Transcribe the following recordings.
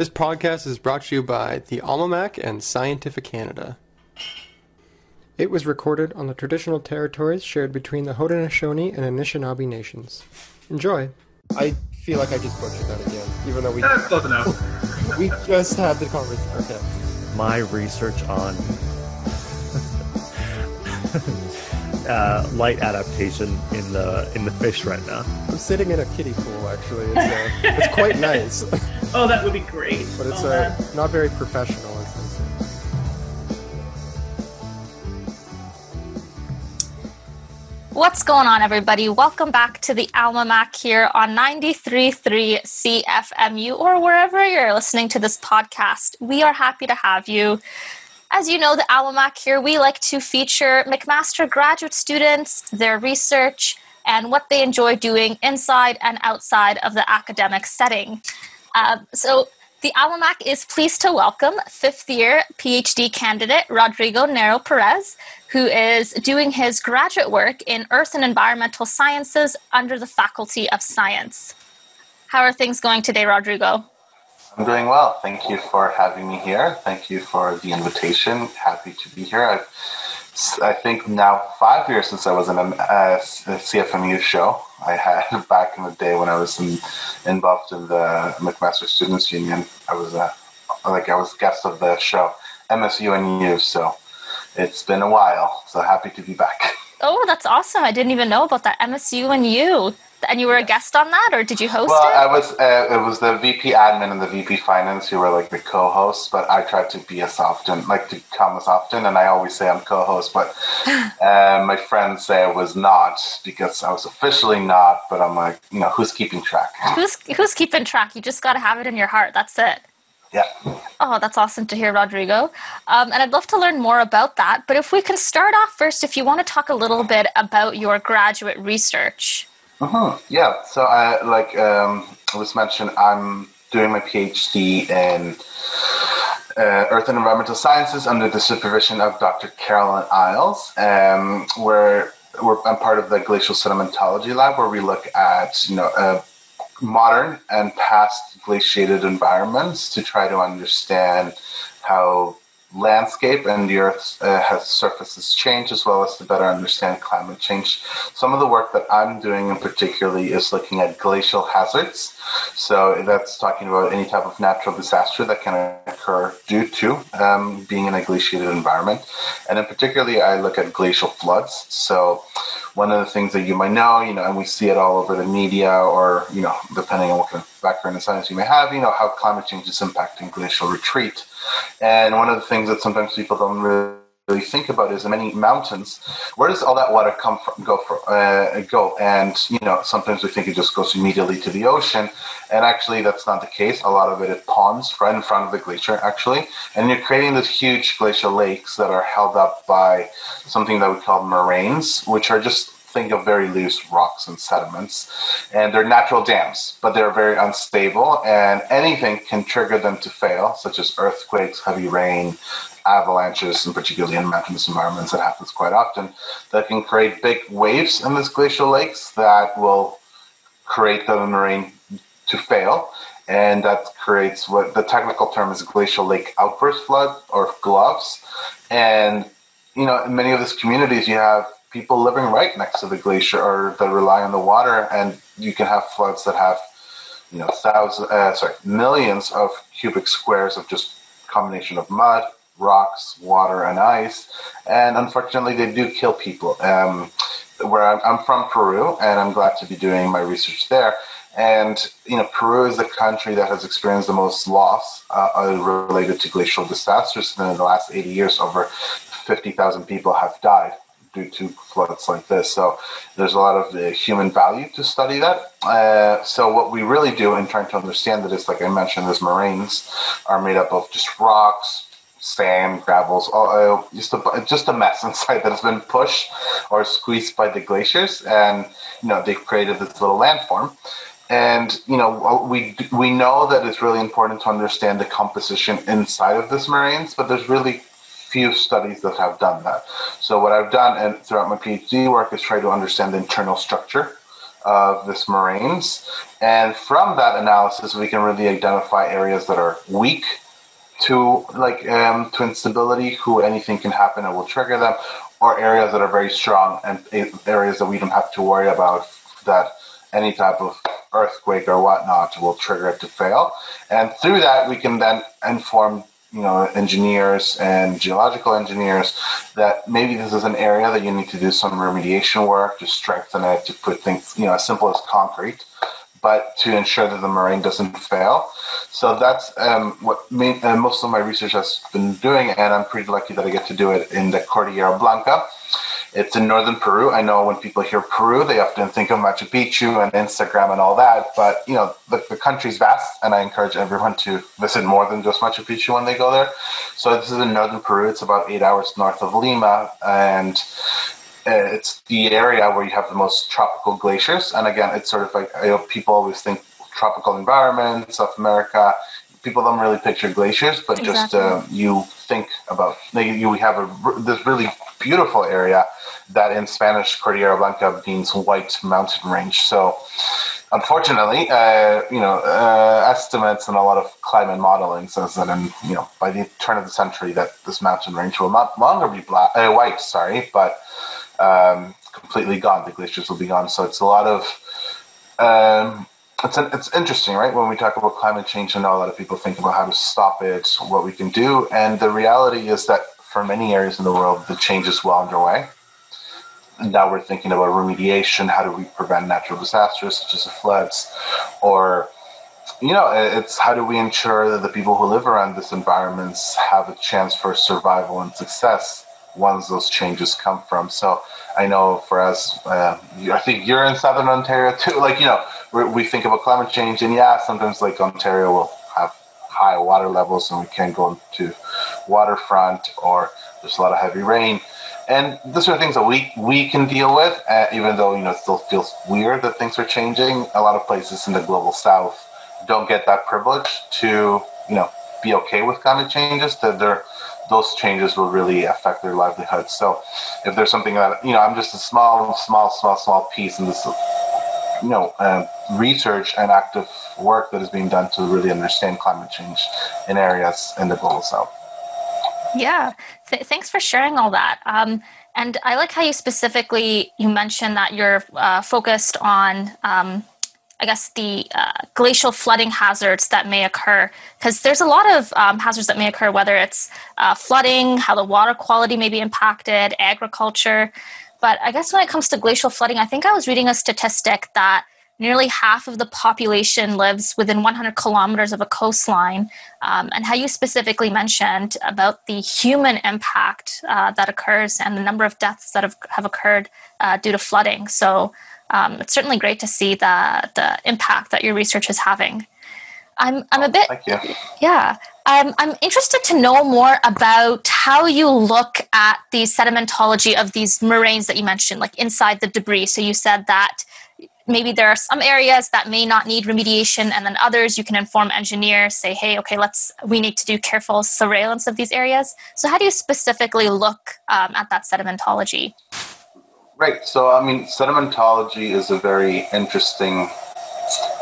This podcast is brought to you by the AlmaMAC and Scientific Canada. It was recorded on the traditional territories shared between the Haudenosaunee and Anishinaabe nations. Enjoy. I feel like I just butchered that again, even though we That's close enough. we just had the conversation. Okay. my research on uh, light adaptation in the in the fish right now. I'm sitting in a kiddie pool. Actually, it's, uh, it's quite nice, Oh, that would be great. but it's oh, uh, man. not very professional. As they say. What's going on, everybody? Welcome back to the AlmaMAC here on 93.3 CFMU or wherever you're listening to this podcast. We are happy to have you. As you know, the AlmaMAC here, we like to feature McMaster graduate students, their research, and what they enjoy doing inside and outside of the academic setting. Uh, so, the AlmaMAC is pleased to welcome fifth year PhD candidate Rodrigo Narro Pérez, who is doing his graduate work in Earth and Environmental Sciences under the Faculty of Science. How are things going today, Rodrigo? I'm doing well. Thank you for having me here. Thank you for the invitation. Happy to be here. I've, I think now five years since I was in a, a CFMU show. I had back in the day when I was in, involved in the McMaster Students Union. I was a like I was guest of the show MSU and U. So it's been a while. So happy to be back. Oh, that's awesome. I didn't even know about that. MSU and you. And you were a guest on that, or did you host Well, it? I was uh, it was the VP admin and the VP finance who were like the co-hosts, but I tried to be as often, like to come as often, and I always say I'm co-host, but uh, my friends say I was not because I was officially not. But I'm like, you know, who's keeping track? who's who's keeping track? You just got to have it in your heart. That's it. Yeah. Oh, that's awesome to hear, Rodrigo. Um, and I'd love to learn more about that. But if we can start off first, if you want to talk a little bit about your graduate research. Hmm Yeah. So I like um, was mentioned. I'm doing my PhD in uh, Earth and Environmental Sciences under the supervision of Dr. Carolyn Eyles, um, where we're, I'm part of the Glacial Sedimentology Lab, where we look at you know uh, modern and past glaciated environments to try to understand how landscape and the Earth uh, has surfaces change, as well as to better understand climate change. Some of the work that I'm doing in particularly is looking at glacial hazards. So that's talking about any type of natural disaster that can occur due to um, being in a glaciated environment. And in particularly, I look at glacial floods. So one of the things that you might know, you know, and we see it all over the media or, you know, depending on what kind of background in science you may have, you know, how climate change is impacting glacial retreat. And one of the things that sometimes people don't really really think about is many mountains, where does all that water come from? Go from? Uh, go, and you know, sometimes we think it just goes immediately to the ocean, and actually that's not the case. A lot of it it ponds right in front of the glacier, actually, and you're creating these huge glacial lakes that are held up by something that we call moraines, which are just think of very loose rocks and sediments, and they're natural dams, but they're very unstable, and anything can trigger them to fail, such as earthquakes, heavy rain, avalanches, and particularly in mountainous environments, that happens quite often. That can create big waves in these glacial lakes that will create the moraine to fail, and that creates what the technical term is glacial lake outburst flood or GLOFs. And you know, in many of these communities, you have people living right next to the glacier or that rely on the water, and you can have floods that have you know thousands, uh, sorry, millions of cubic squares of just combination of mud, rocks, water, and ice. And unfortunately, they do kill people. Um, where I'm, I'm from Peru, and I'm glad to be doing my research there. And you know, Peru is the country that has experienced the most loss uh, related to glacial disasters. And in the last 80 years, over 50,000 people have died due to floods like this. So there's a lot of the human value to study that. Uh, so what we really do in trying to understand that is, like I mentioned, these moraines are made up of just rocks, sand, gravels, just a just a mess inside that has been pushed or squeezed by the glaciers, and you know they've created this little landform. And you know we we know that it's really important to understand the composition inside of this moraines, but there's really few studies that have done that. So what I've done and throughout my PhD work is try to understand the internal structure of this moraines. And from that analysis, we can really identify areas that are weak to like um, to instability, who anything can happen and will trigger them, or areas that are very strong and areas that we don't have to worry about that any type of earthquake or whatnot will trigger it to fail. And through that, we can then inform you know engineers and geological engineers that maybe this is an area that you need to do some remediation work to strengthen it to put things you know as simple as concrete but to ensure that the moraine doesn't fail so that's um, what main, uh, most of my research has been doing and i'm pretty lucky that i get to do it in the cordillera blanca it's in northern Peru. I know when people hear Peru, they often think of Machu Picchu and Instagram and all that. But you know, the, the country's vast, and I encourage everyone to visit more than just Machu Picchu when they go there. So this is in northern Peru. It's about eight hours north of Lima, and uh, it's the area where you have the most tropical glaciers. And again, it's sort of like you know, people always think tropical environment, South America. People don't really picture glaciers, but exactly. just uh, you think about you. We have a this really beautiful area that in Spanish Cordillera Blanca means white mountain range. So, unfortunately, uh, you know, uh, estimates and a lot of climate modeling says that in you know by the turn of the century that this mountain range will not longer be black, uh, white, sorry, but um, completely gone. The glaciers will be gone. So it's a lot of um, it's an, it's interesting, right? When we talk about climate change, know a lot of people think about how to stop it, what we can do, and the reality is that for many areas in the world, the change is well underway. Now we're thinking about remediation. How do we prevent natural disasters such as the floods? Or, you know, it's how do we ensure that the people who live around these environments have a chance for survival and success once those changes come from. So I know for us, uh, I think you're in Southern Ontario too. Like, you know, we think about climate change, and yeah, sometimes like Ontario will have high water levels and we can't go to waterfront or there's a lot of heavy rain. And those are things that we, we can deal with, uh, even though, you know, it still feels weird that things are changing. A lot of places in the global south don't get that privilege to, you know, be okay with climate changes, that they're, those changes will really affect their livelihoods. So if there's something that, you know, I'm just a small, small, small, small piece in this you know uh, research and active work that is being done to really understand climate change in areas in the global south. Yeah, Th- thanks for sharing all that. Um, and I like how you specifically you mentioned that you're uh, focused on, um, I guess, the uh, glacial flooding hazards that may occur because there's a lot of um, hazards that may occur, whether it's uh, flooding, how the water quality may be impacted, agriculture. But I guess when it comes to glacial flooding, I think I was reading a statistic that nearly half of the population lives within 100 kilometers of a coastline. Um, and how you specifically mentioned about the human impact uh, that occurs and the number of deaths that have, have occurred uh, due to flooding. So um, it's certainly great to see the, the impact that your research is having. I'm, I'm a bit. Thank you. Yeah. Um, I'm interested to know more about how you look at the sedimentology of these moraines that you mentioned, like inside the debris. So you said that maybe there are some areas that may not need remediation, and then others you can inform engineers, say, hey, okay, let's we need to do careful surveillance of these areas. So how do you specifically look um, at that sedimentology? Right. So I mean, sedimentology is a very interesting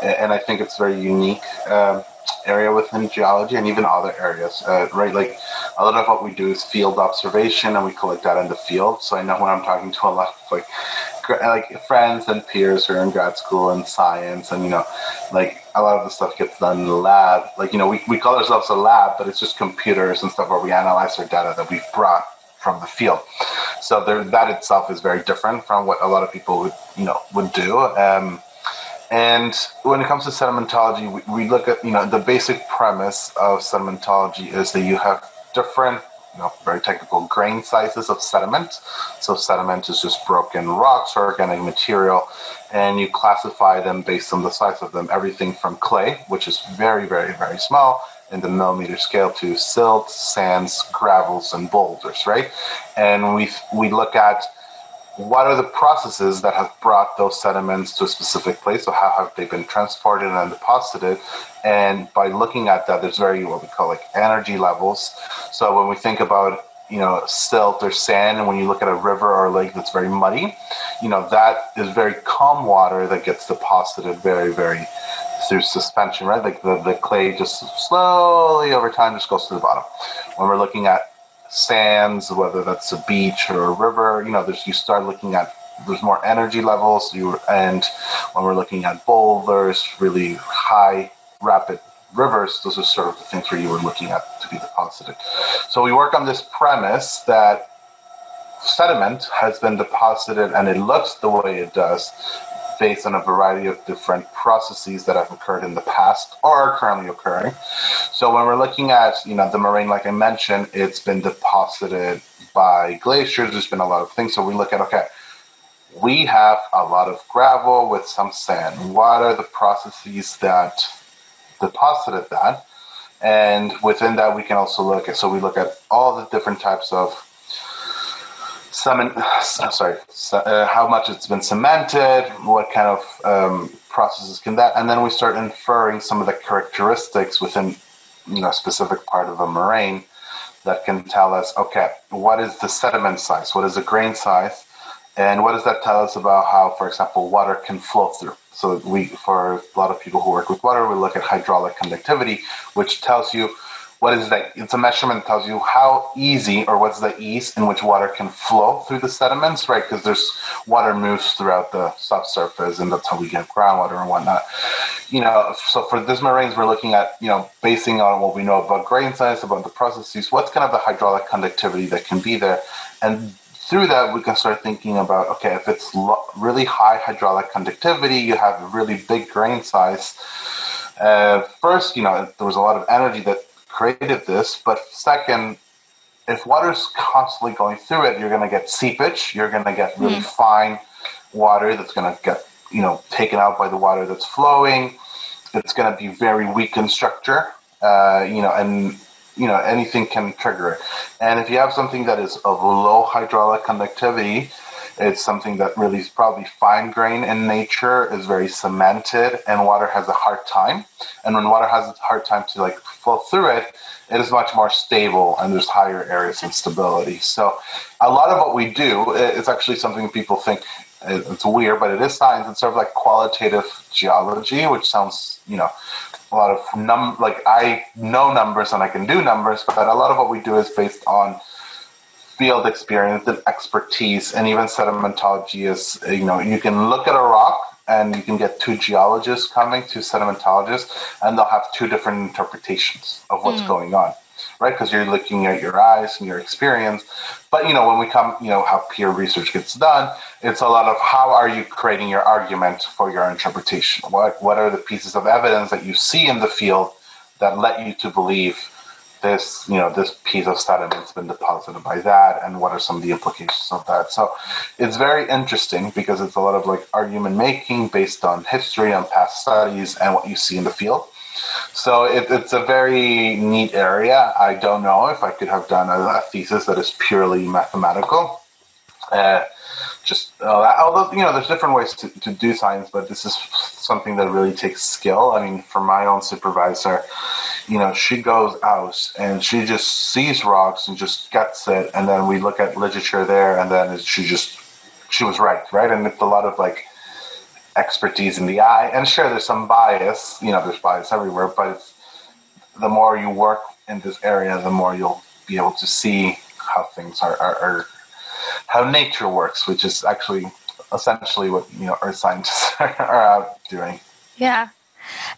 and I think it's very unique uh, area within geology and even other areas, uh, right? Like a lot of what we do is field observation, and we collect that in the field. So I know when I'm talking to a lot of like like friends and peers who are in grad school and science, and you know, like a lot of the stuff gets done in the lab. Like you know, we, we call ourselves a lab, but it's just computers and stuff where we analyze our data that we've brought from the field. So there, that itself is very different from what a lot of people would you know would do. Um, and when it comes to sedimentology, we, we, look at, you know, the basic premise of sedimentology is that you have different, you know, very technical grain sizes of sediment. So sediment is just broken rocks or organic material, and you classify them based on the size of them. Everything from clay, which is very, very, very small, in the millimeter scale to silt, sands, gravels, and boulders, right? And we we look at what are the processes that have brought those sediments to a specific place? So how have they been transported and deposited? And by looking at that, there's very what we call like energy levels. So when we think about you know silt or sand, and when you look at a river or a lake that's very muddy, you know that is very calm water that gets deposited very very through suspension, right? Like the, the clay just slowly over time just goes to the bottom. When we're looking at sands, whether that's a beach or a river, you know, there's you start looking at there's more energy levels. You and when we're looking at boulders, really high rapid rivers, those are sort of the things where you were looking at to be deposited. So we work on this premise that sediment has been deposited and it looks the way it does based on a variety of different processes that have occurred in the past or are currently occurring. So when we're looking at, you know, the moraine, like I mentioned, it's been deposited by glaciers. There's been a lot of things. So we look at, okay, we have a lot of gravel with some sand. What are the processes that deposited that? And within that, we can also look at, so we look at all the different types of cement, sorry, uh, how much it's been cemented, what kind of um, processes can that, and then we start inferring some of the characteristics within, you know, a specific part of a moraine that can tell us, okay, what is the sediment size, what is the grain size, and what does that tell us about how, for example, water can flow through? So we, for a lot of people who work with water, we look at hydraulic conductivity, which tells you what is that? It's a measurement that tells you how easy or what's the ease in which water can flow through the sediments, right? Because there's water moves throughout the subsurface, and that's how we get groundwater and whatnot. You know, so for this moraines, we're looking at you know basing on what we know about grain size, about the processes, what's kind of the hydraulic conductivity that can be there, and through that we can start thinking about okay, if it's lo- really high hydraulic conductivity, you have a really big grain size. Uh, first, you know, there was a lot of energy that created this. But second, if water's constantly going through it, you're going to get seepage. You're going to get really mm. fine water that's going to get you know taken out by the water that's flowing. It's going to be very weak in structure. Uh, you know, and you know anything can trigger it. And if you have something that is of low hydraulic conductivity, it's something that really is probably fine grain in nature, is very cemented, and water has a hard time. And when water has a hard time to like flow through it, it is much more stable and there's higher areas of stability. So a lot of what we do is actually something people think uh, it's weird, but it is science. It's sort of like qualitative geology, which sounds, you know, a lot of num like I know numbers and I can do numbers, but a lot of what we do is based on field experience and expertise, and even sedimentology is, you know, you can look at a rock and you can get two geologists coming, two sedimentologists, and they'll have two different interpretations of what's mm. going on, right? Because you're looking at your eyes and your experience. But, you know, when we come, you know, how peer research gets done, it's a lot of how are you creating your argument for your interpretation? What, what are the pieces of evidence that you see in the field that let you to believe this you know this piece of sediment's been deposited by that and what are some of the implications of that? So it's very interesting because it's a lot of like argument making based on history and past studies and what you see in the field. So it, it's a very neat area. I don't know if i could have done a, a thesis that is purely mathematical. Uh, just uh, although you know there's different ways to, to do science but this is something that really takes skill. I mean for my own supervisor you know she goes out and she just sees rocks and just gets it and then we look at literature there and then she just she was right right and it's a lot of like expertise in the eye and sure there's some bias you know there's bias everywhere but the more you work in this area the more you'll be able to see how things are, are, are how nature works, which is actually essentially what you know earth scientists are out doing. Yeah.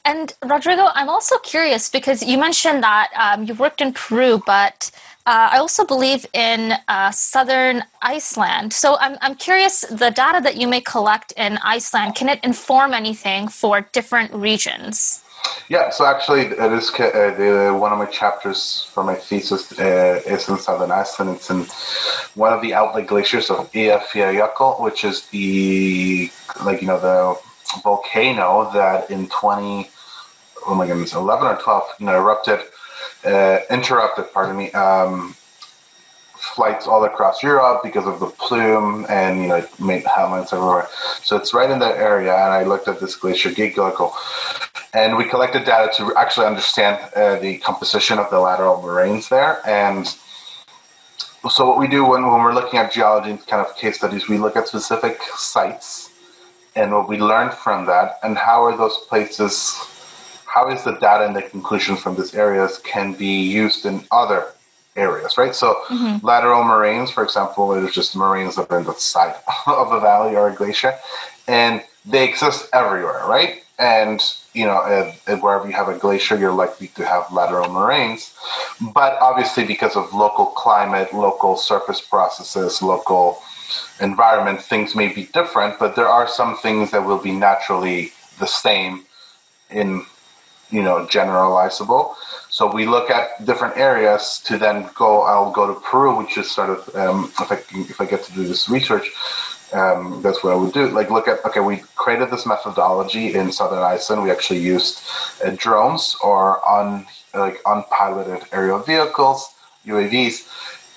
And Rodrigo, I'm also curious because you mentioned that um, you worked in Peru, but uh, I also believe in uh, southern Iceland. So I'm, I'm curious the data that you may collect in Iceland, can it inform anything for different regions? Yeah, so actually, it is uh, the, one of my chapters for my thesis uh, is in southern Iceland. It's in one of the outlet glaciers of Eyjafjallajökull, which is the like you know the volcano that in 20, oh my goodness eleven or twelve you know erupted uh, interrupted pardon me um, flights all across Europe because of the plume and you know it made headlines everywhere. So it's right in that area, and I looked at this glacier Gígjökull, and we collected data to actually understand uh, the composition of the lateral moraines there. And so what we do when, when we're looking at geology and kind of case studies, we look at specific sites and what we learned from that and how are those places how is the data and the conclusions from these areas can be used in other areas, right? So mm-hmm. lateral moraines, for example, it is just moraines that are in the side of a valley or a glacier, and they exist everywhere, right? And you know, wherever you have a glacier, you're likely to have lateral moraines. But obviously, because of local climate, local surface processes, local environment, things may be different. But there are some things that will be naturally the same in you know generalizable. So we look at different areas to then go. I'll go to Peru, which is sort of um, if I if I get to do this research, um, that's what I would do. Like look at okay, we created this methodology in southern Iceland. We actually used uh, drones or on like unpiloted aerial vehicles, UAVs,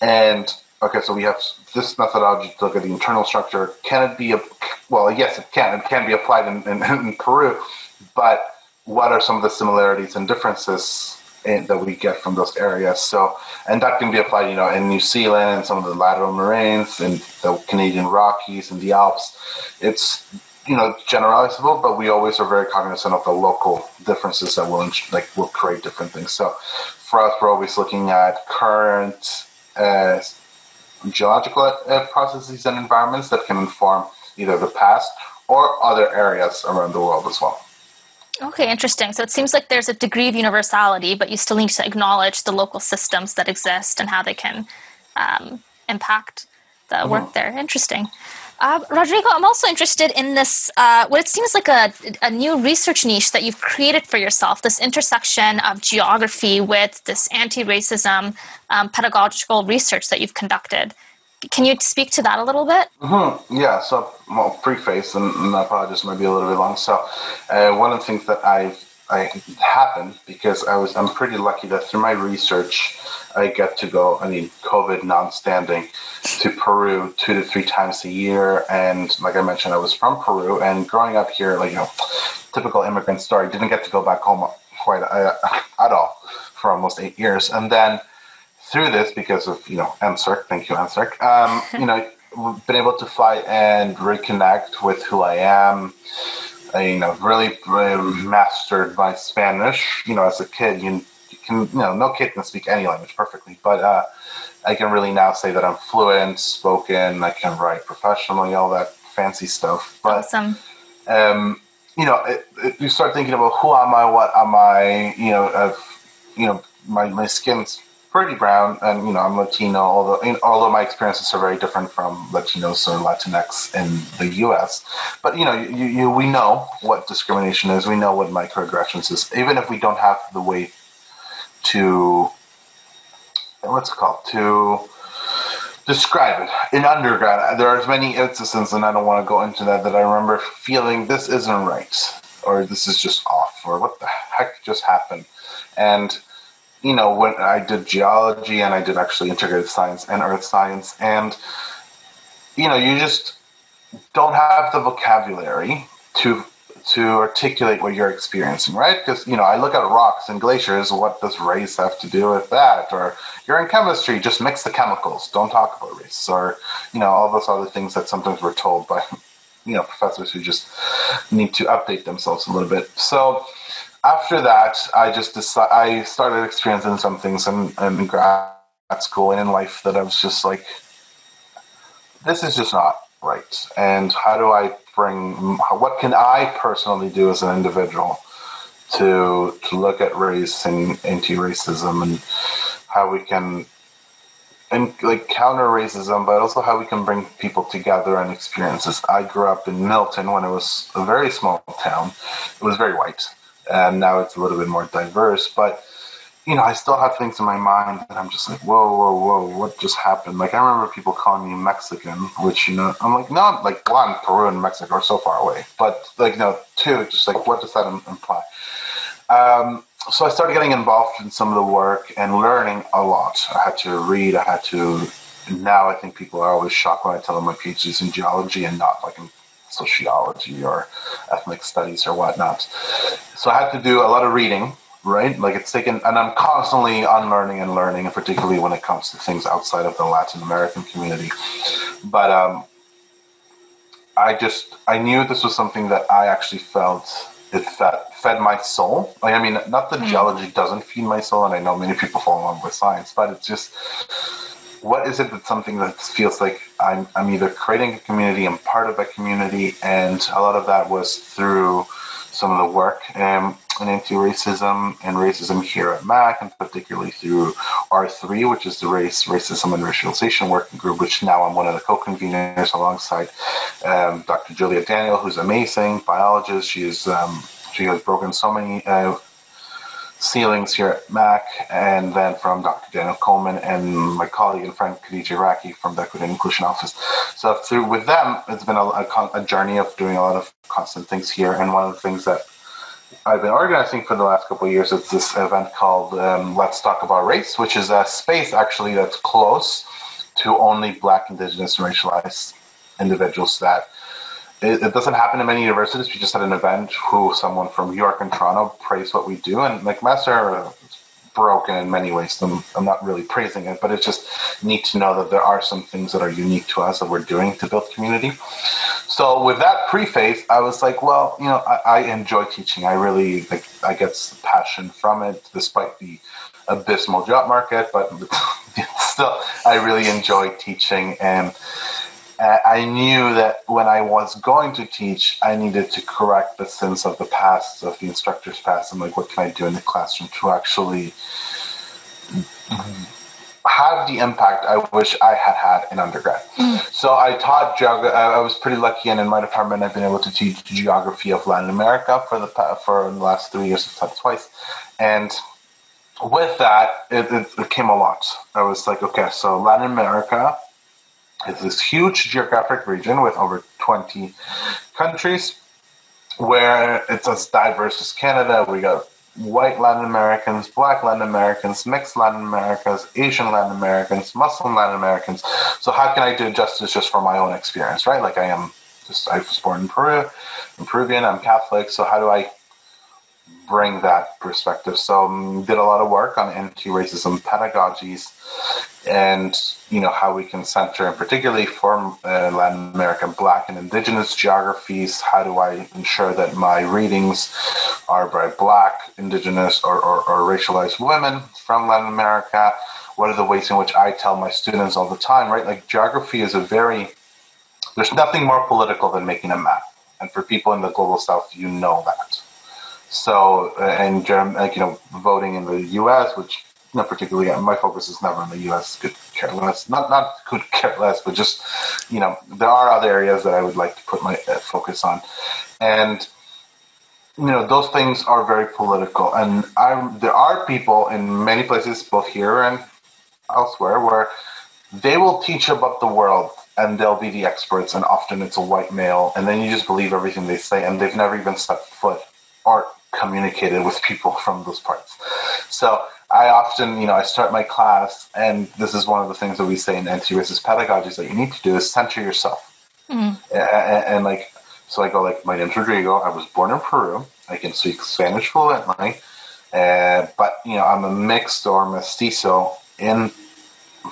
and okay, so we have this methodology to look at the internal structure. Can it be well? Yes, it can. It can be applied in, in, in Peru, but what are some of the similarities and differences in, that we get from those areas. So, and that can be applied, you know, in New Zealand and some of the lateral moraines and the Canadian Rockies and the Alps. It's you know generalizable, but we always are very cognizant of the local differences that will like will create different things. So, for us, we're always looking at current uh, geological uh, processes and environments that can inform either the past or other areas around the world as well. Okay, interesting. So it seems like there's a degree of universality, but you still need to acknowledge the local systems that exist and how they can um, impact the mm-hmm. work there. Interesting. Uh, Rodrigo, I'm also interested in this, uh, what it seems like a, a new research niche that you've created for yourself this intersection of geography with this anti racism um, pedagogical research that you've conducted. Can you speak to that a little bit? Mm-hmm. Yeah, so well, preface, and, and that probably just might be a little bit long. So, uh, one of the things that I I happened because I was I'm pretty lucky that through my research I get to go. I mean, COVID non-standing to Peru two to three times a year, and like I mentioned, I was from Peru, and growing up here, like you know, typical immigrant story, didn't get to go back home quite uh, at all for almost eight years, and then through this because of you know NSERC, thank you NSERC, um, you know, been able to fly and reconnect with who I am. I, you know, really, really mastered my Spanish. You know, as a kid, you, you, can, you know, no kid can speak any language perfectly, but uh, I can really now say that I'm fluent, spoken. I can write professionally, all that fancy stuff. But, awesome. Um, you know, it, it, you start thinking about who am I, what am I? You know, of, you know, my my skin's pretty brown, and you know I'm Latino. Although in, although my experiences are very different from Latinos or Latinx in the U.S., but you know you, you we know what discrimination is. We know what microaggressions is, even if we don't have the way to what's it called to describe it in undergrad. There are many instances, and I don't want to go into that. That I remember feeling this isn't right, or this is just off, or what the heck just happened, and you know, when I did geology and I did actually integrated science and earth science, and you know, you just don't have the vocabulary to to articulate what you're experiencing, right? Because you know, I look at rocks and glaciers. What does race have to do with that? Or you're in chemistry, just mix the chemicals. Don't talk about race, or you know, all those other things that sometimes we're told by you know professors who just need to update themselves a little bit. So after that, I just decided, I started experiencing some things in, in grad school and in life that I was just like, this is just not right. And how do I bring, what can I personally do as an individual to, to look at race and anti-racism and how we can and like counter racism, but also how we can bring people together and experiences. I grew up in Milton when it was a very small town. It was very white and now it's a little bit more diverse. But you know, I still have things in my mind that I'm just like, whoa, whoa, whoa, what just happened? Like I remember people calling me Mexican, which you know, I'm like, no, like one, Peru and Mexico are so far away, but like no, two, just like what does that imply? Um, so I started getting involved in some of the work and learning a lot. I had to read. I had to. Now I think people are always shocked when I tell them my PhD is in geology and not like in sociology or ethnic studies or whatnot. So I had to do a lot of reading right? Like it's taken, and I'm constantly unlearning and learning, and particularly when it comes to things outside of the Latin American community. But um, I just I knew this was something that I actually felt it fed fed my soul. Like I mean, not that geology doesn't feed my soul, and I know many people fall in love with science, but it's just what is it that something that feels like I'm I'm either creating a community, I'm part of a community, and a lot of that was through some of the work um, in anti-racism and racism here at MAC, and particularly through R3, which is the Race, Racism, and Racialization Working Group, which now I'm one of the co-conveners alongside um, Dr. Juliet Daniel, who's amazing biologist. She's um, she has broken so many uh, ceilings here at MAC, and then from Dr. Daniel Coleman and my colleague and friend Khadija Iraqi from the Equity and Inclusion Office. So through with them, it's been a, a, a journey of doing a lot of constant things here, and one of the things that I've been organizing for the last couple of years is this event called um, Let's Talk About Race, which is a space actually that's close to only Black, Indigenous, and racialized individuals that it, it, doesn't happen in many universities. We just had an event who someone from New York and Toronto praised what we do, and McMaster is broken in many ways. I'm, I'm not really praising it, but it's just neat to know that there are some things that are unique to us that we're doing to build community. So with that preface, I was like, well, you know, I, I enjoy teaching. I really like, I get passion from it, despite the abysmal job market, but still, I really enjoy teaching and uh, I knew that when I was going to teach, I needed to correct the sins of the past, of the instructor's past. I'm like, what can I do in the classroom to actually have the impact I wish I had had in undergrad? Mm. So I taught geography. I was pretty lucky, and in my department, I've been able to teach geography of Latin America for the for the last three years. I've taught twice, and with that, it, it, it came a lot. I was like, okay, so Latin America it's this huge geographic region with over 20 countries where it's as diverse as Canada. We got white Latin Americans, black Latin Americans, mixed Latin Americans, Asian Latin Americans, Muslim Latin Americans. So how can I do justice just from my own experience, right? Like I am just I was born in Peru, I'm Peruvian, I'm Catholic, so how do I bring that perspective? So um, did a lot of work on anti-racism pedagogies and you know how we can center and particularly for uh, latin american black and indigenous geographies. How do i ensure that my readings are by black indigenous or, or, or racialized women from latin america? What are the ways in which i tell my students all the time right? Like geography is a very there's nothing more political than making a map. And for people in the global south you know that. So uh, and like you know voting in the us which not particularly. My focus is never in the U.S. Could care less. Not not could care less, but just you know there are other areas that I would like to put my uh, focus on, and you know those things are very political. And I there are people in many places, both here and elsewhere, where they will teach about the world and they'll be the experts, and often it's a white male, and then you just believe everything they say, and they've never even stepped foot or communicated with people from those parts. So I often, you know, I start my class, and this is one of the things that we say in anti-racist pedagogies that you need to do is center yourself. Mm. And, and, like, so I go like, my name's Rodrigo. I was born in Peru. I can speak Spanish fluently, uh, but you know, I'm a mixed or mestizo in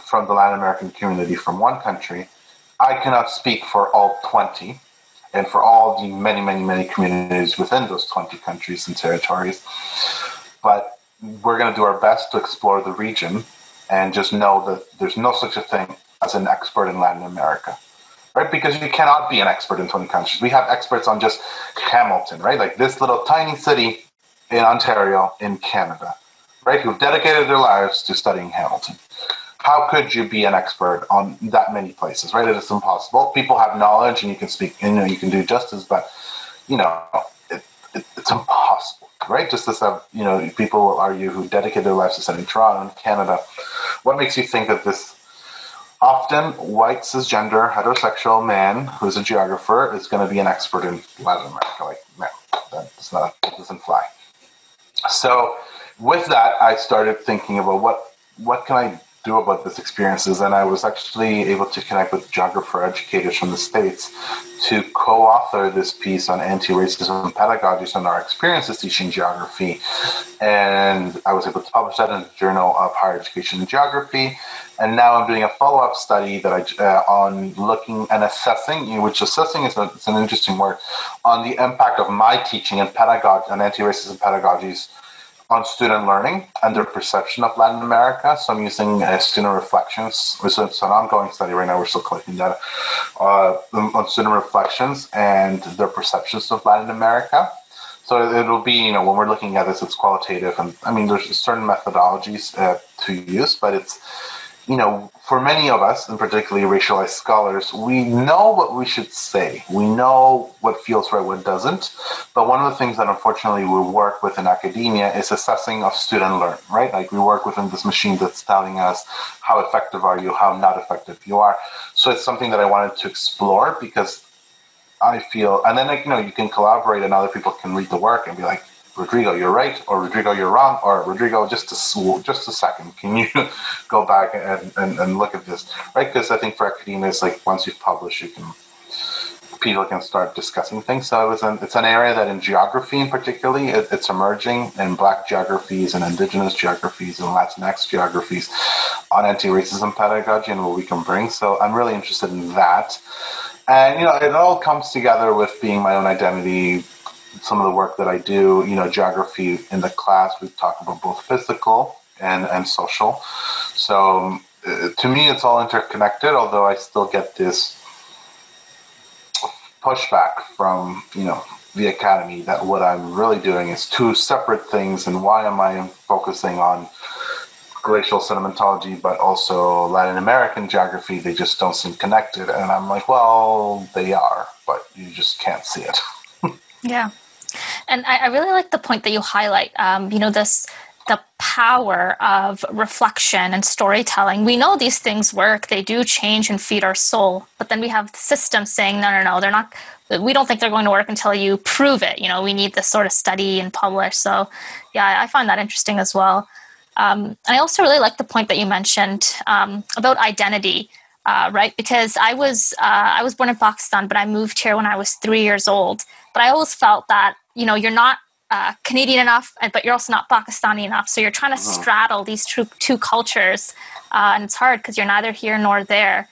from the Latin American community from one country. I cannot speak for all 20 and for all the many, many, many communities within those 20 countries and territories. But we're going to do our best to explore the region and just know that there's no such a thing as an expert in Latin America, right? Because you cannot be an expert in 20 countries. We have experts on just Hamilton, right? Like this little tiny city in Ontario in Canada, right? Who've dedicated their lives to studying Hamilton. How could you be an expert on that many places, right? It is impossible. People have knowledge and you can speak, you know, you can do justice, but, you know, it, it, it's impossible right? Just as have, you know, people argue who dedicate their lives to studying Toronto and Canada. What makes you think that this often white cisgender heterosexual man who's a geographer is going to be an expert in Latin America? Like, no, that does not that doesn't fly. So with that, I started thinking about what what can I do about this experiences, and I was actually able to connect with geographer educators from the states to co-author this piece on anti-racism pedagogies and our experiences teaching geography, and I was able to publish that in the Journal of Higher Education and Geography. And now I'm doing a follow-up study that I uh, on looking and assessing, which assessing is a, an interesting word, on the impact of my teaching and pedagogy and anti-racism pedagogies on student learning and their perception of Latin America. So I'm using uh, student reflections. It's, an ongoing study right now. We're still collecting data uh, on student reflections and their perceptions of Latin America. So it'll be, you know, when we're looking at this, it's qualitative, and I mean, there's certain methodologies uh, to use, but it's you know, for many of us, and particularly racialized scholars, we know what we should say. We know what feels right, what doesn't. But one of the things that unfortunately we work with in academia is assessing of student learn, right? Like we work within this machine that's telling us how effective are you, how not effective you are. So it's something that I wanted to explore because I feel, and then like, you know, you can collaborate and other people can read the work and be like, Rodrigo, you're right, or Rodrigo, you're wrong, or Rodrigo, just a, just a second, can you go back and, and, and look at this, right? Because I think for academia, it's like once you've published, you can people can start discussing things. So it's an, it's an area that in geography, in particularly, it, it's emerging in Black geographies and Indigenous geographies and Latinx geographies on anti-racism pedagogy and what we can bring. So I'm really interested in that. And you know, it all comes together with being my own identity, some of the work that I do, you know, geography in the class, we talk about both physical and, and social. So um, uh, to me, it's all interconnected, although I still get this pushback from, you know, the academy that what I'm really doing is two separate things, and why am I focusing on glacial sedimentology but also Latin American geography? They just don't seem connected, and I'm like, well, they are, but you just can't see it. yeah, and I, I, really like the point that you highlight. Um, you know, this the power of reflection and storytelling. We know these things work; they do change and feed our soul. But then we have systems saying, no, no, no, they're not. We don't think they're going to work until you prove it. You know, we need this sort of study and publish. So, yeah, I find that interesting as well. Um, I also really like the point that you mentioned um, about identity. Uh, right? Because I was uh, I was born in Pakistan, but I moved here when I was three years old. But I always felt that you know you're not uh, Canadian enough, but you're also not Pakistani enough. So you're trying to uh-huh. straddle these two, two cultures, uh, and it's hard because you're neither here nor there.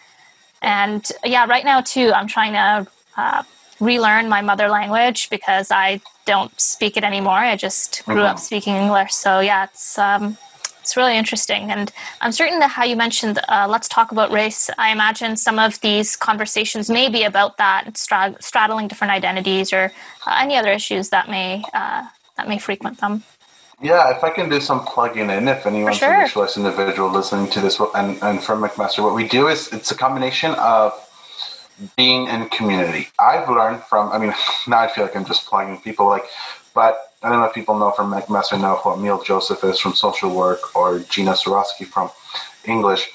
And yeah, right now too, I'm trying to uh, relearn my mother language because I don't speak it anymore. I just grew uh-huh. up speaking English. So yeah, it's um, it's really interesting. And I'm certain that how you mentioned, uh, let's talk about race. I imagine some of these conversations may be about that, straddling different identities or uh, any other issues that may uh, that may frequent them. Yeah, if I can do some plugging in, if anyone's sure. a racialized individual listening to this, and, and from McMaster, what we do is it's a combination of being in community. I've learned from, I mean, now I feel like I'm just plugging people, like, but I don't know if people know from McMaster know who Ameil Joseph is from social work or Gina Zuroski from English.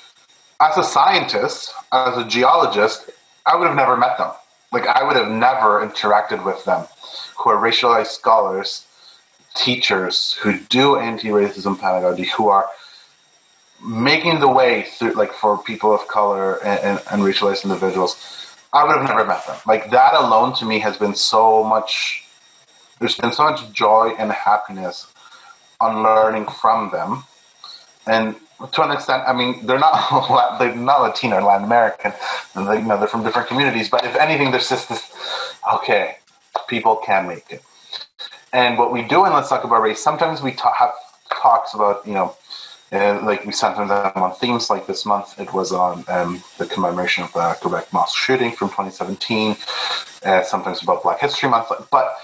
As a scientist, as a geologist, I would have never met them. Like I would have never interacted with them, who are racialized scholars, teachers who do anti-racism pedagogy, who are making the way through, like for people of color and, and, and racialized individuals. I would have never met them. Like that alone to me has been so much there's been so much joy and happiness on learning from them. And to an extent, I mean, they're not they're not Latino or Latin American. They, you know, they're from different communities. But if anything, there's just this. Okay, people can make it. And what we do in Let's Talk About Race, sometimes we talk, have talks about, you know, uh, like we sometimes them on themes. Like this month, it was on um, the commemoration of the Quebec mosque shooting from 2017. Uh, sometimes about Black History Month, but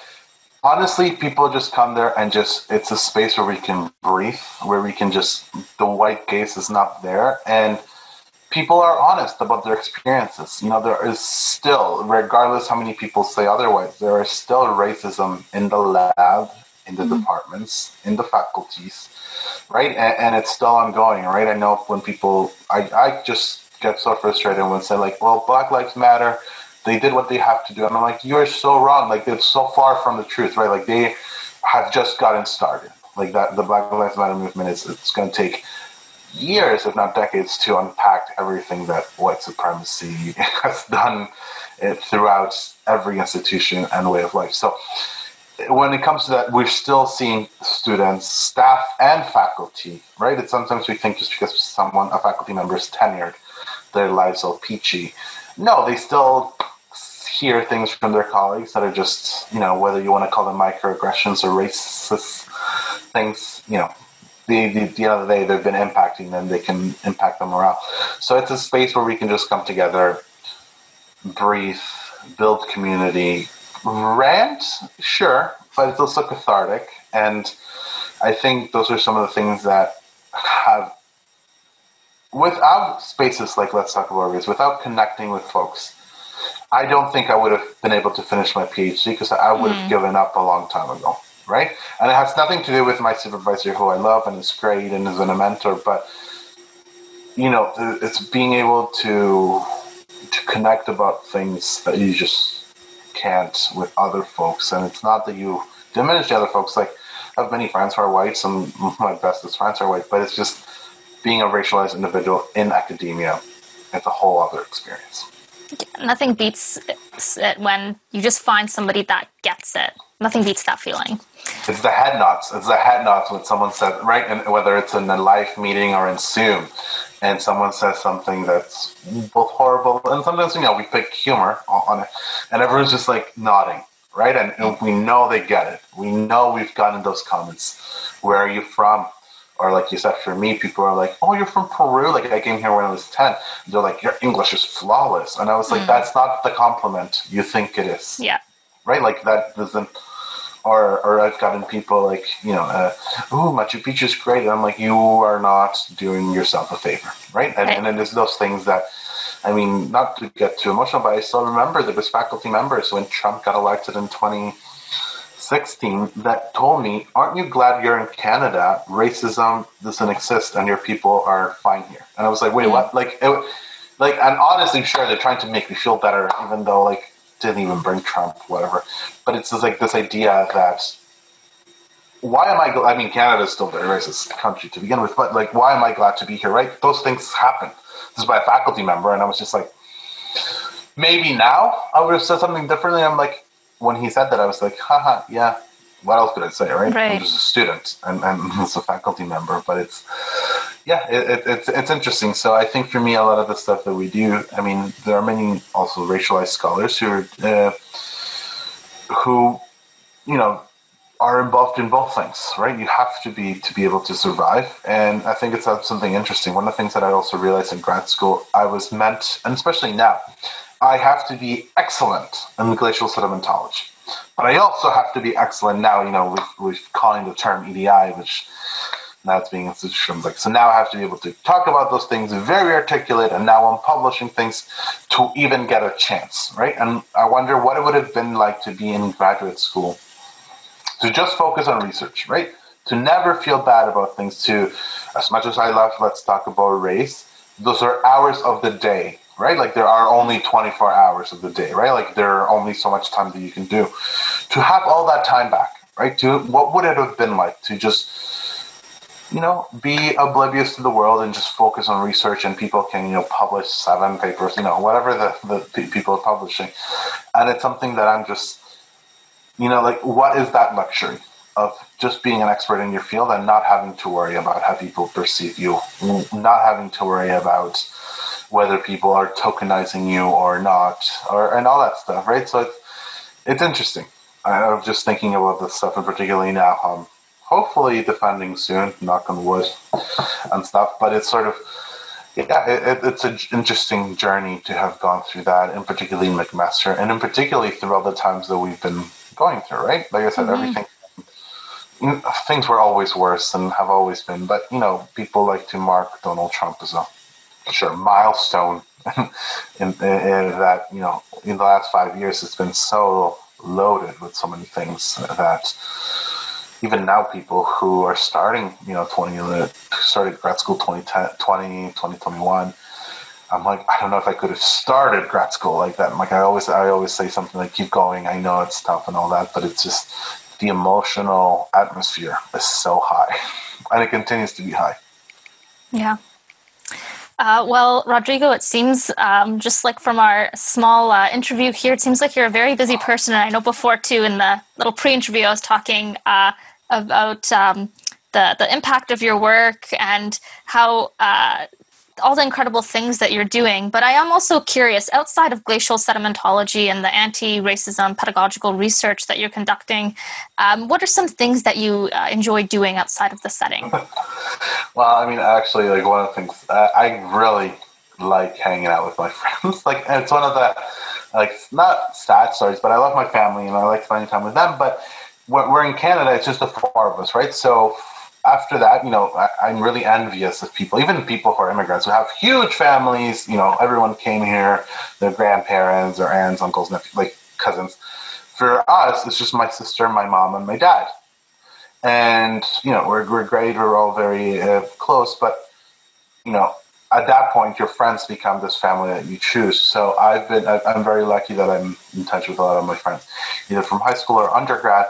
honestly people just come there and just it's a space where we can breathe where we can just the white gaze is not there. And people are honest about their experiences. You know there is still regardless how many people say otherwise there is still racism in the lab in the mm-hmm. departments in the faculties right? And, and, it's still ongoing right? I know when people i, I just get so frustrated when say like well black lives matter they did what they have to do. And I'm like, you're so wrong. Like it's so far from the truth, right? Like they have just gotten started. Like that, the Black Lives Matter movement is it's going to take years, if not decades, to unpack everything that white supremacy has done eh, throughout every institution and way of life. So when it comes to that, we're still seeing students, staff, and faculty, right? It's sometimes we think just because someone, a faculty member, is tenured, their lives all peachy. No, they still hear things from their colleagues that are just, you know, whether you want to call them microaggressions or racist things, you know, the, the, the the day, they've been impacting them, they can impact their morale. So it's a space where we can just come together, breathe, build community, rant, sure, but it's also cathartic. And I think those are some of the things that have, without spaces like Let's Talk About Race, without connecting with folks, I don't think I would have been able to finish my PhD because I would have hmm. given up a long time ago, right? And it has nothing to do with my supervisor, who I love and is great and is a mentor, but you know, it's being able to to connect about things that you just can't with other folks. And it's not that you diminish the other folks. Like, I have many friends who are white, some of my bestest friends are white, but it's just being a racialized individual in academia. It's a whole other experience. Nothing beats it when you just find somebody that gets it. Nothing beats that feeling. It's the head nods. It's the head nods when someone said, right? And whether it's in a live meeting or in Zoom, and someone says something that's both horrible and sometimes you know we pick humor on it, and everyone's just like nodding, right? And, and we know they get it. We know we've gotten those comments. Where are you from? Or like you said, for me, people are like, "Oh, you're from Peru." Like I came here when I was ten. They're like, "Your English is flawless," and I was like, mm. "That's not the compliment you think it is." Yeah. Right? Like that doesn't or or I've gotten people like you know, uh, "Ooh, Machu Picchu is great," and I'm like, "You are not doing yourself a favor, right?" And, and then there's those things that, I mean, not to get too emotional, but I still remember there was faculty members when Trump got elected in 2016 that told me, "Aren't you glad you're in Canada? Racism doesn't exist, and your people are fine here." And I was like, "Wait, mm-hmm. what?" Like, it, like, and honestly, sure, they're trying to make me feel better, even though like didn't even bring Trump, whatever. But it's just like this idea that why am I? I mean, Canada is still a very racist country to begin with, but like, why am I glad to be here? Right? Those things happen. This is by a faculty member, and I was just like, maybe now I would have said something differently. I'm like, when he said that, I was like, haha, yeah. What else could I say, right? right. I'm just a student and, and as a faculty member, but it's yeah, it, it, it's it's interesting. So I think for me, a lot of the stuff that we do, I mean, there are many also racialized scholars who are uh, who, you know, are involved in both things, right? You have to be to be able to survive, and I think it's something interesting. One of the things that I also realized in grad school, I was meant, and especially now, I have to be excellent in glacial sedimentology, but I also have to be excellent now. You know, with with calling the term EDI, which now it's being institutionalized. Like, so now I have to be able to talk about those things very articulate, and now I'm publishing things to even get a chance, right? And I wonder what it would have been like to be in graduate school to just focus on research, right? To never feel bad about things. To, as much as I love, let's talk about race. Those are hours of the day, right? Like there are only 24 hours of the day, right? Like there are only so much time that you can do. To have all that time back, right? To what would it have been like to just you know, be oblivious to the world and just focus on research and people can, you know, publish seven papers, you know, whatever the, the people are publishing. And it's something that I'm just, you know, like, what is that luxury of just being an expert in your field and not having to worry about how people perceive you, not having to worry about whether people are tokenizing you or not, or and all that stuff, right? So it's, it's interesting. I'm just thinking about this stuff, and particularly now, um, hopefully defending soon, knock on wood, and stuff. But it's sort of, yeah, it, it's an interesting journey to have gone through that, and particularly McMaster, and in particularly through all the times that we've been going through, right? Like I said, mm-hmm. everything. Things were always worse and have always been, but you know, people like to mark Donald Trump as a sure milestone in, in, in that you know in the last five years it's been so loaded with so many things that even now people who are starting, you know, 20, uh, started grad school 2010, 20, 2021, I'm like, I don't know if I could have started grad school like that. Like, I always, I always say something like, keep going. I know it's tough and all that, but it's just the emotional atmosphere is so high and it continues to be high. Yeah. Uh, well, Rodrigo, it seems um, just like from our small uh, interview here, it seems like you're a very busy person. And I know before, too, in the little pre interview, I was talking uh, about um, the, the impact of your work and how uh, all the incredible things that you're doing. But I am also curious outside of glacial sedimentology and the anti racism pedagogical research that you're conducting, um, what are some things that you uh, enjoy doing outside of the setting? well, I mean, actually, like one of the things uh, I really like hanging out with my friends. like, it's one of the, like, not sad stories, but I love my family and I like spending time with them. But we're in Canada, it's just the four of us, right? So after that, you know, I, am really envious of people, even people who are immigrants who have huge families. You know, everyone came here, their grandparents, their aunts, uncles, nephews, like cousins. For us, it's just my sister, my mom, and my dad. And you know, we're we're great. We're all very uh, close, but you know, at that point, your friends become this family that you choose. So I've been, I'm very lucky that I'm in touch with a lot of my friends, either from high school or undergrad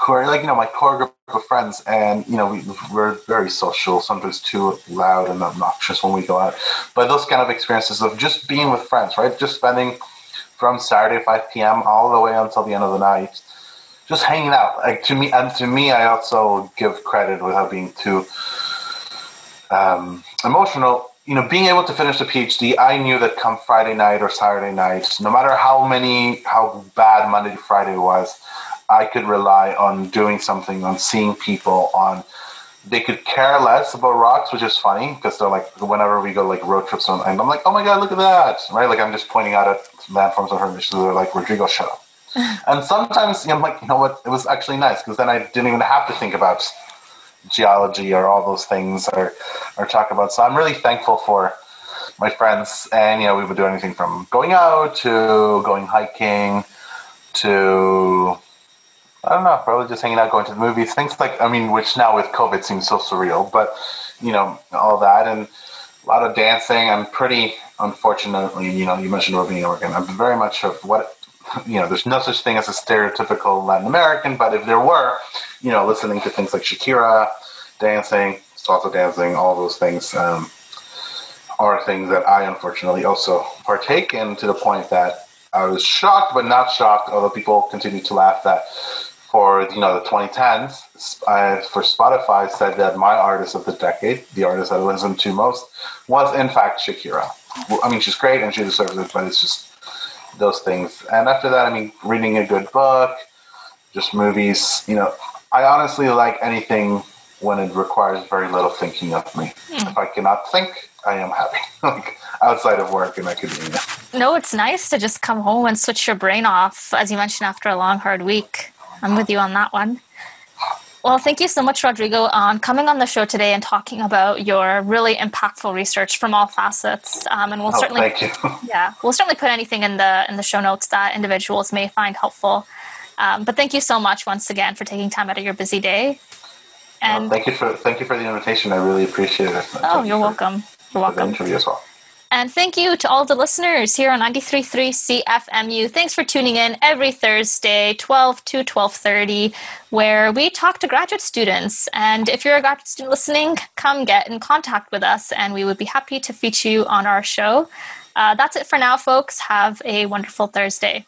who are like you know my core group of friends, and you know we, we're very social, sometimes too loud and obnoxious when we go out. But those kind of experiences of just being with friends, right? Just spending from Saturday 5 p.m. all the way until the end of the night, just hanging out. Like to me, and to me, I also give credit without being too um, emotional. You know, being able to finish the PhD, I knew that come Friday night or Saturday night, no matter how many, how bad Monday to Friday was, I could rely on doing something, on seeing people, on they could care less about rocks, which is funny because they're like whenever we go like road trips and I'm like, oh my god, look at that, right? Like I'm just pointing out at landforms on her. They're like, Rodrigo, shut up. and sometimes you know, I'm like, you know what? It was actually nice because then I didn't even have to think about geology or all those things or or talk about. So I'm really thankful for my friends, and you know, we would do anything from going out to going hiking to I don't know, probably just hanging out, going to the movies, things like, I mean, which now with COVID seems so surreal, but, you know, all that and a lot of dancing. I'm pretty, unfortunately, you know, you mentioned being American. I'm very much of what, you know, there's no such thing as a stereotypical Latin American, but if there were, you know, listening to things like Shakira, dancing, salsa dancing, all those things um, are things that I unfortunately also partake in to the point that I was shocked, but not shocked, although people continue to laugh that for you know the 2010s, I, for Spotify said that my artist of the decade, the artist I listened to most, was in fact Shakira. I mean, she's great and she deserves it, but it's just those things. And after that, I mean, reading a good book, just movies. You know, I honestly like anything when it requires very little thinking of me. Mm. If I cannot think, I am happy. like outside of work and academia. No, it's nice to just come home and switch your brain off, as you mentioned, after a long, hard week. I'm with you on that one. Well, thank you so much, Rodrigo, on coming on the show today and talking about your really impactful research from all facets. Um, and we'll oh, certainly, thank you. yeah, we'll certainly put anything in the in the show notes that individuals may find helpful. Um, but thank you so much once again for taking time out of your busy day. And thank you for thank you for the invitation. I really appreciate it. Oh, you're welcome. You're welcome. Interview as well. And thank you to all the listeners here on 93.3 CFMU. Thanks for tuning in every Thursday, 12 to 12.30, where we talk to graduate students. And if you're a graduate student listening, come get in contact with us, and we would be happy to feature you on our show. Uh, that's it for now, folks. Have a wonderful Thursday.